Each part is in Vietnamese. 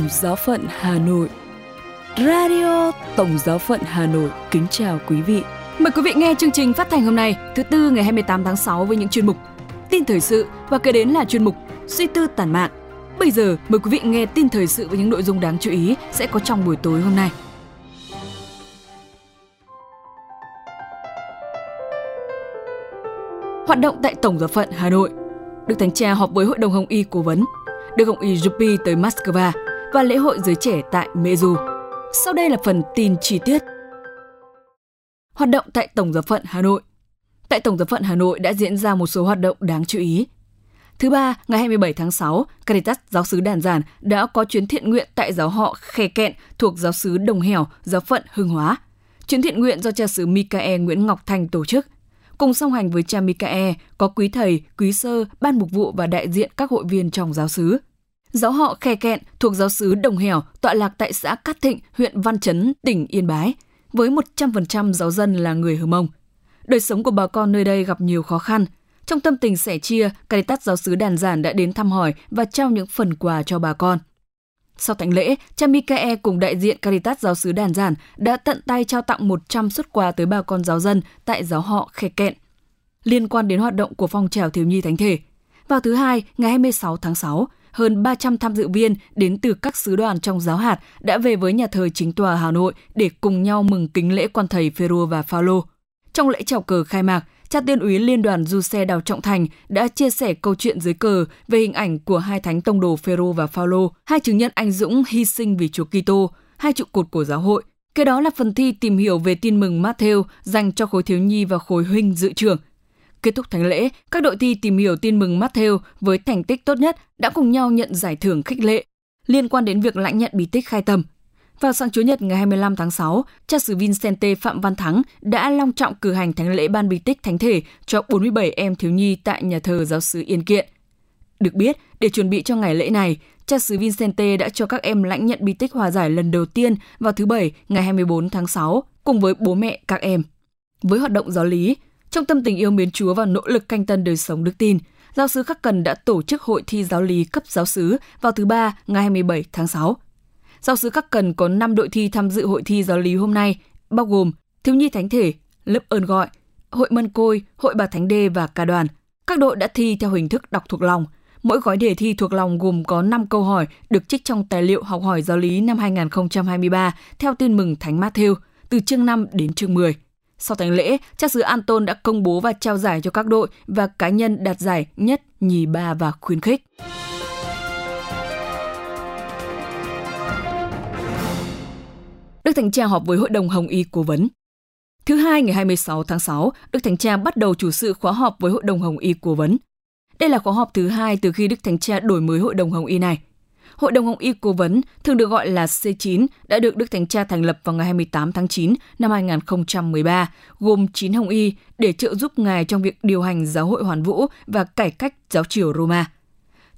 Tổng Giáo phận Hà Nội. Radio Tổng Giáo phận Hà Nội kính chào quý vị. Mời quý vị nghe chương trình phát thanh hôm nay, thứ tư ngày 28 tháng 6 với những chuyên mục tin thời sự và kế đến là chuyên mục suy tư tản mạn. Bây giờ mời quý vị nghe tin thời sự với những nội dung đáng chú ý sẽ có trong buổi tối hôm nay. Hoạt động tại Tổng giáo phận Hà Nội. Đức Thánh Cha họp với Hội đồng Hồng Y cố vấn. Đức Hồng Y Juppy tới Moscow và lễ hội giới trẻ tại Meju. Sau đây là phần tin chi tiết. Hoạt động tại Tổng giáo phận Hà Nội. Tại Tổng giáo phận Hà Nội đã diễn ra một số hoạt động đáng chú ý. Thứ ba, ngày 27 tháng 6, Caritas giáo sứ Đàn Giản đã có chuyến thiện nguyện tại giáo họ Khe Kẹn thuộc giáo sứ Đồng Hẻo, giáo phận Hưng Hóa. Chuyến thiện nguyện do cha xứ Mikae Nguyễn Ngọc Thành tổ chức. Cùng song hành với cha Mikae có quý thầy, quý sơ, ban mục vụ và đại diện các hội viên trong giáo sứ. Giáo họ Khe Kẹn thuộc giáo sứ Đồng Hẻo tọa lạc tại xã Cát Thịnh, huyện Văn Chấn, tỉnh Yên Bái, với 100% giáo dân là người Hờ Mông. Đời sống của bà con nơi đây gặp nhiều khó khăn. Trong tâm tình sẻ chia, Caritas giáo sứ Đàn Giản đã đến thăm hỏi và trao những phần quà cho bà con. Sau thánh lễ, cha Mikae cùng đại diện Caritas giáo sứ Đàn Giản đã tận tay trao tặng 100 xuất quà tới bà con giáo dân tại giáo họ Khe Kẹn. Liên quan đến hoạt động của phong trào thiếu nhi thánh thể, vào thứ hai, ngày 26 tháng 6, hơn 300 tham dự viên đến từ các sứ đoàn trong giáo hạt đã về với nhà thờ chính tòa Hà Nội để cùng nhau mừng kính lễ quan thầy Phêrô và Phaolô. Trong lễ chào cờ khai mạc, cha tiên úy liên đoàn du xe Đào Trọng Thành đã chia sẻ câu chuyện dưới cờ về hình ảnh của hai thánh tông đồ Phêrô và Phaolô, hai chứng nhân anh dũng hy sinh vì Chúa Kitô, hai trụ cột của giáo hội. Kế đó là phần thi tìm hiểu về tin mừng Matthew dành cho khối thiếu nhi và khối huynh dự trưởng. Kết thúc thánh lễ, các đội thi tìm hiểu tin mừng Matthew với thành tích tốt nhất đã cùng nhau nhận giải thưởng khích lệ liên quan đến việc lãnh nhận bí tích khai tâm. Vào sáng Chủ nhật ngày 25 tháng 6, cha xứ Vincente Phạm Văn Thắng đã long trọng cử hành thánh lễ ban bí tích thánh thể cho 47 em thiếu nhi tại nhà thờ giáo sứ Yên Kiện. Được biết, để chuẩn bị cho ngày lễ này, cha xứ Vincente đã cho các em lãnh nhận bí tích hòa giải lần đầu tiên vào thứ Bảy ngày 24 tháng 6 cùng với bố mẹ các em. Với hoạt động giáo lý, trong tâm tình yêu mến Chúa và nỗ lực canh tân đời sống đức tin, giáo sứ Khắc Cần đã tổ chức hội thi giáo lý cấp giáo sứ vào thứ Ba ngày 27 tháng 6. Giáo sứ Khắc Cần có 5 đội thi tham dự hội thi giáo lý hôm nay, bao gồm Thiếu nhi Thánh Thể, lớp ơn gọi, Hội Mân Côi, Hội Bà Thánh Đê và ca đoàn. Các đội đã thi theo hình thức đọc thuộc lòng. Mỗi gói đề thi thuộc lòng gồm có 5 câu hỏi được trích trong tài liệu học hỏi giáo lý năm 2023 theo tin mừng Thánh Matthew, từ chương 5 đến chương 10. Sau thánh lễ, cha xứ Anton đã công bố và trao giải cho các đội và cá nhân đạt giải nhất, nhì, ba và khuyến khích. Đức Thánh Cha họp với Hội đồng Hồng Y Cố vấn. Thứ hai ngày 26 tháng 6, Đức Thánh Cha bắt đầu chủ sự khóa họp với Hội đồng Hồng Y Cố vấn. Đây là khóa họp thứ hai từ khi Đức Thánh Cha đổi mới Hội đồng Hồng Y này. Hội đồng Hồng Y Cố vấn, thường được gọi là C9, đã được Đức Thánh Cha thành lập vào ngày 28 tháng 9 năm 2013, gồm 9 Hồng Y để trợ giúp Ngài trong việc điều hành giáo hội hoàn vũ và cải cách giáo triều Roma.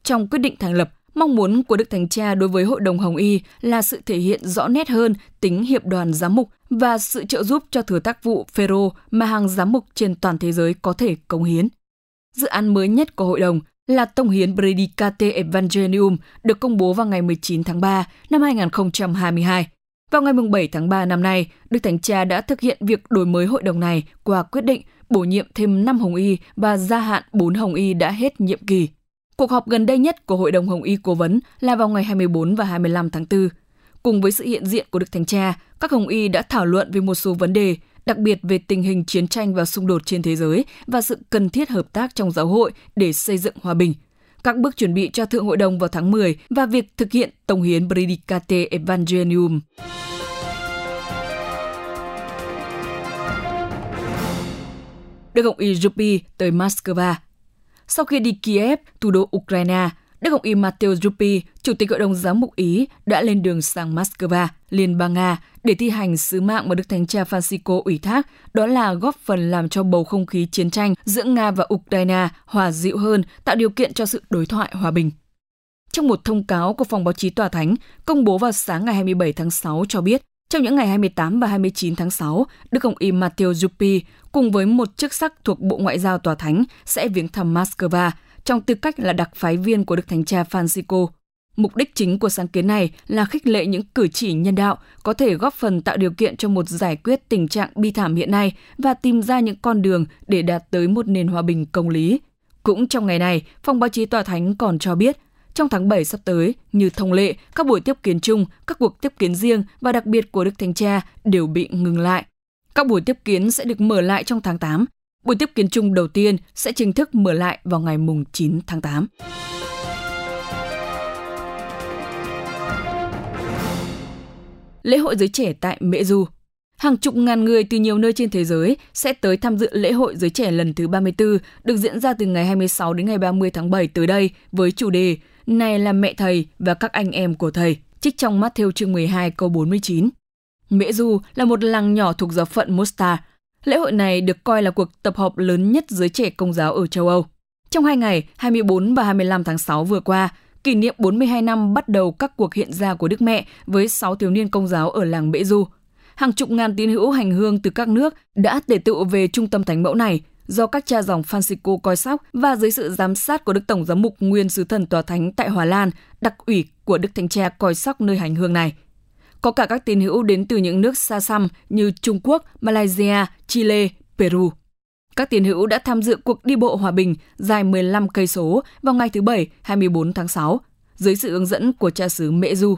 Trong quyết định thành lập, mong muốn của Đức Thánh Cha đối với Hội đồng Hồng Y là sự thể hiện rõ nét hơn tính hiệp đoàn giám mục và sự trợ giúp cho thừa tác vụ Phêrô mà hàng giám mục trên toàn thế giới có thể cống hiến. Dự án mới nhất của hội đồng là Tông hiến Predicate Evangelium được công bố vào ngày 19 tháng 3 năm 2022. Vào ngày 7 tháng 3 năm nay, Đức Thánh Cha đã thực hiện việc đổi mới hội đồng này qua quyết định bổ nhiệm thêm 5 Hồng Y và gia hạn 4 Hồng Y đã hết nhiệm kỳ. Cuộc họp gần đây nhất của Hội đồng Hồng Y Cố vấn là vào ngày 24 và 25 tháng 4. Cùng với sự hiện diện của Đức Thánh Cha, các Hồng Y đã thảo luận về một số vấn đề, đặc biệt về tình hình chiến tranh và xung đột trên thế giới và sự cần thiết hợp tác trong giáo hội để xây dựng hòa bình. Các bước chuẩn bị cho Thượng Hội đồng vào tháng 10 và việc thực hiện Tổng hiến Predicate Evangelium. Đức Hồng Y Rupi tới Moscow sau khi đi Kiev, thủ đô Ukraine, Đức Hồng Y Matteo Zuppi, Chủ tịch Hội đồng Giám mục Ý, đã lên đường sang Moscow, Liên bang Nga, để thi hành sứ mạng mà Đức Thánh Cha Francisco ủy thác, đó là góp phần làm cho bầu không khí chiến tranh giữa Nga và Ukraine hòa dịu hơn, tạo điều kiện cho sự đối thoại hòa bình. Trong một thông cáo của phòng báo chí Tòa Thánh, công bố vào sáng ngày 27 tháng 6 cho biết, trong những ngày 28 và 29 tháng 6, Đức Hồng Y Matteo Zuppi cùng với một chức sắc thuộc Bộ Ngoại giao Tòa Thánh sẽ viếng thăm Moscow trong tư cách là đặc phái viên của Đức Thánh Cha Francisco. Mục đích chính của sáng kiến này là khích lệ những cử chỉ nhân đạo có thể góp phần tạo điều kiện cho một giải quyết tình trạng bi thảm hiện nay và tìm ra những con đường để đạt tới một nền hòa bình công lý. Cũng trong ngày này, Phòng báo chí Tòa Thánh còn cho biết, trong tháng 7 sắp tới, như thông lệ, các buổi tiếp kiến chung, các cuộc tiếp kiến riêng và đặc biệt của Đức Thánh Cha đều bị ngừng lại. Các buổi tiếp kiến sẽ được mở lại trong tháng 8. Buổi tiếp kiến chung đầu tiên sẽ chính thức mở lại vào ngày 9 tháng 8. lễ hội giới trẻ tại Mễ Du. Hàng chục ngàn người từ nhiều nơi trên thế giới sẽ tới tham dự lễ hội giới trẻ lần thứ 34 được diễn ra từ ngày 26 đến ngày 30 tháng 7 tới đây với chủ đề Này là mẹ thầy và các anh em của thầy, trích trong Matthew chương 12 câu 49. Mễ Du là một làng nhỏ thuộc giáo phận Mostar. Lễ hội này được coi là cuộc tập hợp lớn nhất giới trẻ công giáo ở châu Âu. Trong hai ngày 24 và 25 tháng 6 vừa qua, kỷ niệm 42 năm bắt đầu các cuộc hiện ra của Đức Mẹ với 6 thiếu niên công giáo ở làng Bệ Du. Hàng chục ngàn tín hữu hành hương từ các nước đã tề tựu về trung tâm thánh mẫu này do các cha dòng Francisco coi sóc và dưới sự giám sát của Đức Tổng giám mục Nguyên sứ thần tòa thánh tại Hòa Lan, đặc ủy của Đức Thánh Cha coi sóc nơi hành hương này. Có cả các tín hữu đến từ những nước xa xăm như Trung Quốc, Malaysia, Chile, Peru. Các tín hữu đã tham dự cuộc đi bộ hòa bình dài 15 cây số vào ngày thứ Bảy 24 tháng 6 dưới sự hướng dẫn của cha xứ Mễ Du.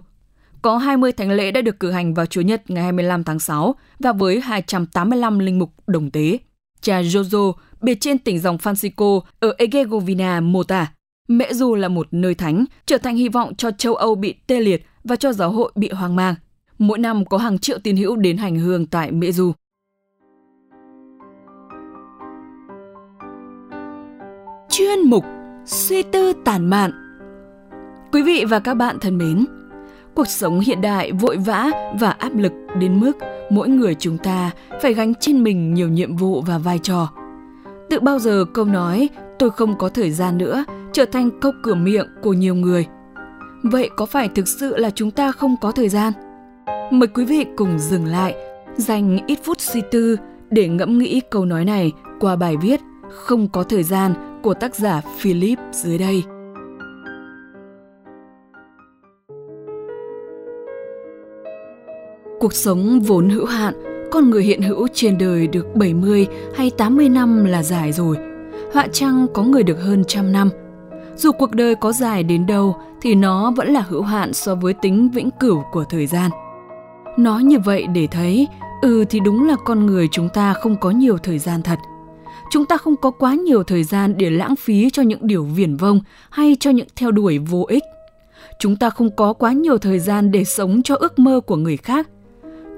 Có 20 thánh lễ đã được cử hành vào Chủ nhật ngày 25 tháng 6 và với 285 linh mục đồng tế. Cha Jojo, biệt trên tỉnh dòng Francisco ở Egegovina mô tả, Mễ Du là một nơi thánh, trở thành hy vọng cho châu Âu bị tê liệt và cho giáo hội bị hoang mang. Mỗi năm có hàng triệu tín hữu đến hành hương tại Mễ Du. chuyên mục Suy tư tản mạn. Quý vị và các bạn thân mến, cuộc sống hiện đại vội vã và áp lực đến mức mỗi người chúng ta phải gánh trên mình nhiều nhiệm vụ và vai trò. Tự bao giờ câu nói tôi không có thời gian nữa trở thành câu cửa miệng của nhiều người. Vậy có phải thực sự là chúng ta không có thời gian? Mời quý vị cùng dừng lại, dành ít phút suy tư để ngẫm nghĩ câu nói này qua bài viết Không có thời gian của tác giả Philip dưới đây. Cuộc sống vốn hữu hạn, con người hiện hữu trên đời được 70 hay 80 năm là dài rồi. Họa chăng có người được hơn trăm năm. Dù cuộc đời có dài đến đâu thì nó vẫn là hữu hạn so với tính vĩnh cửu của thời gian. Nói như vậy để thấy, ừ thì đúng là con người chúng ta không có nhiều thời gian thật – chúng ta không có quá nhiều thời gian để lãng phí cho những điều viển vông hay cho những theo đuổi vô ích. Chúng ta không có quá nhiều thời gian để sống cho ước mơ của người khác.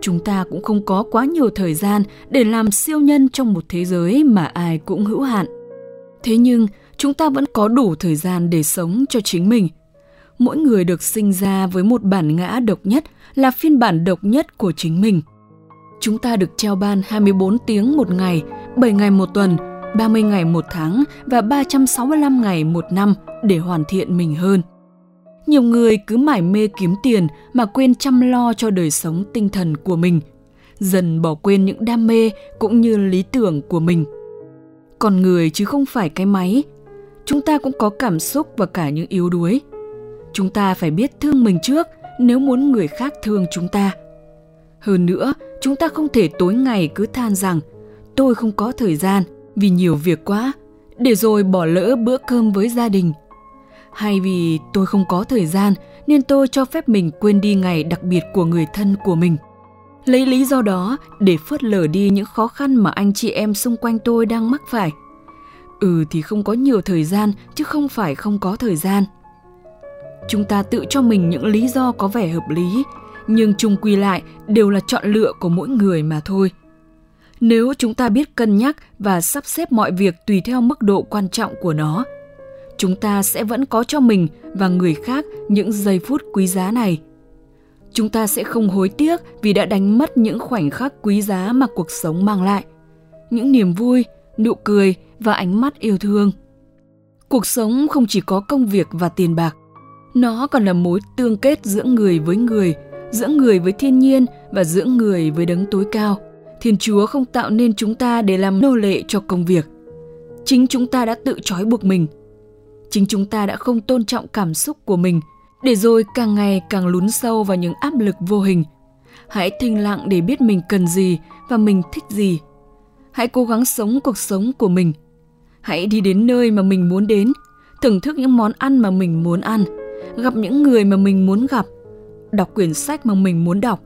Chúng ta cũng không có quá nhiều thời gian để làm siêu nhân trong một thế giới mà ai cũng hữu hạn. Thế nhưng chúng ta vẫn có đủ thời gian để sống cho chính mình mỗi người được sinh ra với một bản ngã độc nhất là phiên bản độc nhất của chính mình chúng ta được treo ban 24 tiếng một ngày, 7 ngày một tuần, 30 ngày một tháng và 365 ngày một năm để hoàn thiện mình hơn. Nhiều người cứ mải mê kiếm tiền mà quên chăm lo cho đời sống tinh thần của mình, dần bỏ quên những đam mê cũng như lý tưởng của mình. Con người chứ không phải cái máy, chúng ta cũng có cảm xúc và cả những yếu đuối. Chúng ta phải biết thương mình trước nếu muốn người khác thương chúng ta. Hơn nữa, chúng ta không thể tối ngày cứ than rằng tôi không có thời gian vì nhiều việc quá, để rồi bỏ lỡ bữa cơm với gia đình. Hay vì tôi không có thời gian nên tôi cho phép mình quên đi ngày đặc biệt của người thân của mình. Lấy lý do đó để phớt lờ đi những khó khăn mà anh chị em xung quanh tôi đang mắc phải. Ừ thì không có nhiều thời gian chứ không phải không có thời gian. Chúng ta tự cho mình những lý do có vẻ hợp lý nhưng chung quy lại đều là chọn lựa của mỗi người mà thôi. Nếu chúng ta biết cân nhắc và sắp xếp mọi việc tùy theo mức độ quan trọng của nó, chúng ta sẽ vẫn có cho mình và người khác những giây phút quý giá này. Chúng ta sẽ không hối tiếc vì đã đánh mất những khoảnh khắc quý giá mà cuộc sống mang lại. Những niềm vui, nụ cười và ánh mắt yêu thương. Cuộc sống không chỉ có công việc và tiền bạc, nó còn là mối tương kết giữa người với người giữa người với thiên nhiên và giữa người với đấng tối cao. Thiên Chúa không tạo nên chúng ta để làm nô lệ cho công việc. Chính chúng ta đã tự trói buộc mình. Chính chúng ta đã không tôn trọng cảm xúc của mình, để rồi càng ngày càng lún sâu vào những áp lực vô hình. Hãy thinh lặng để biết mình cần gì và mình thích gì. Hãy cố gắng sống cuộc sống của mình. Hãy đi đến nơi mà mình muốn đến, thưởng thức những món ăn mà mình muốn ăn, gặp những người mà mình muốn gặp, đọc quyển sách mà mình muốn đọc.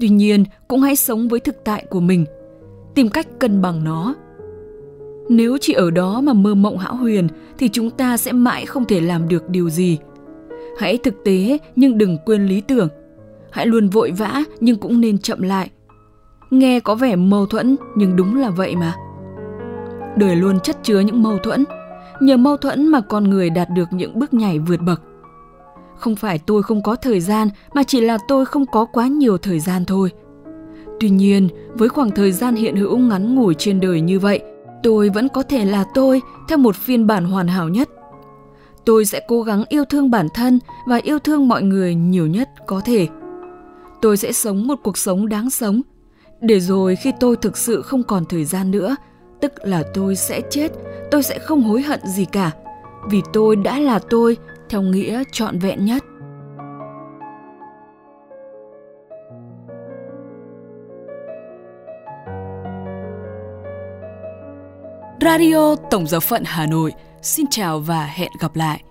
Tuy nhiên, cũng hãy sống với thực tại của mình, tìm cách cân bằng nó. Nếu chỉ ở đó mà mơ mộng hão huyền thì chúng ta sẽ mãi không thể làm được điều gì. Hãy thực tế nhưng đừng quên lý tưởng. Hãy luôn vội vã nhưng cũng nên chậm lại. Nghe có vẻ mâu thuẫn nhưng đúng là vậy mà. Đời luôn chất chứa những mâu thuẫn. Nhờ mâu thuẫn mà con người đạt được những bước nhảy vượt bậc. Không phải tôi không có thời gian mà chỉ là tôi không có quá nhiều thời gian thôi. Tuy nhiên, với khoảng thời gian hiện hữu ngắn ngủi trên đời như vậy, tôi vẫn có thể là tôi theo một phiên bản hoàn hảo nhất. Tôi sẽ cố gắng yêu thương bản thân và yêu thương mọi người nhiều nhất có thể. Tôi sẽ sống một cuộc sống đáng sống, để rồi khi tôi thực sự không còn thời gian nữa, tức là tôi sẽ chết, tôi sẽ không hối hận gì cả, vì tôi đã là tôi theo nghĩa trọn vẹn nhất. Radio Tổng giáo phận Hà Nội xin chào và hẹn gặp lại.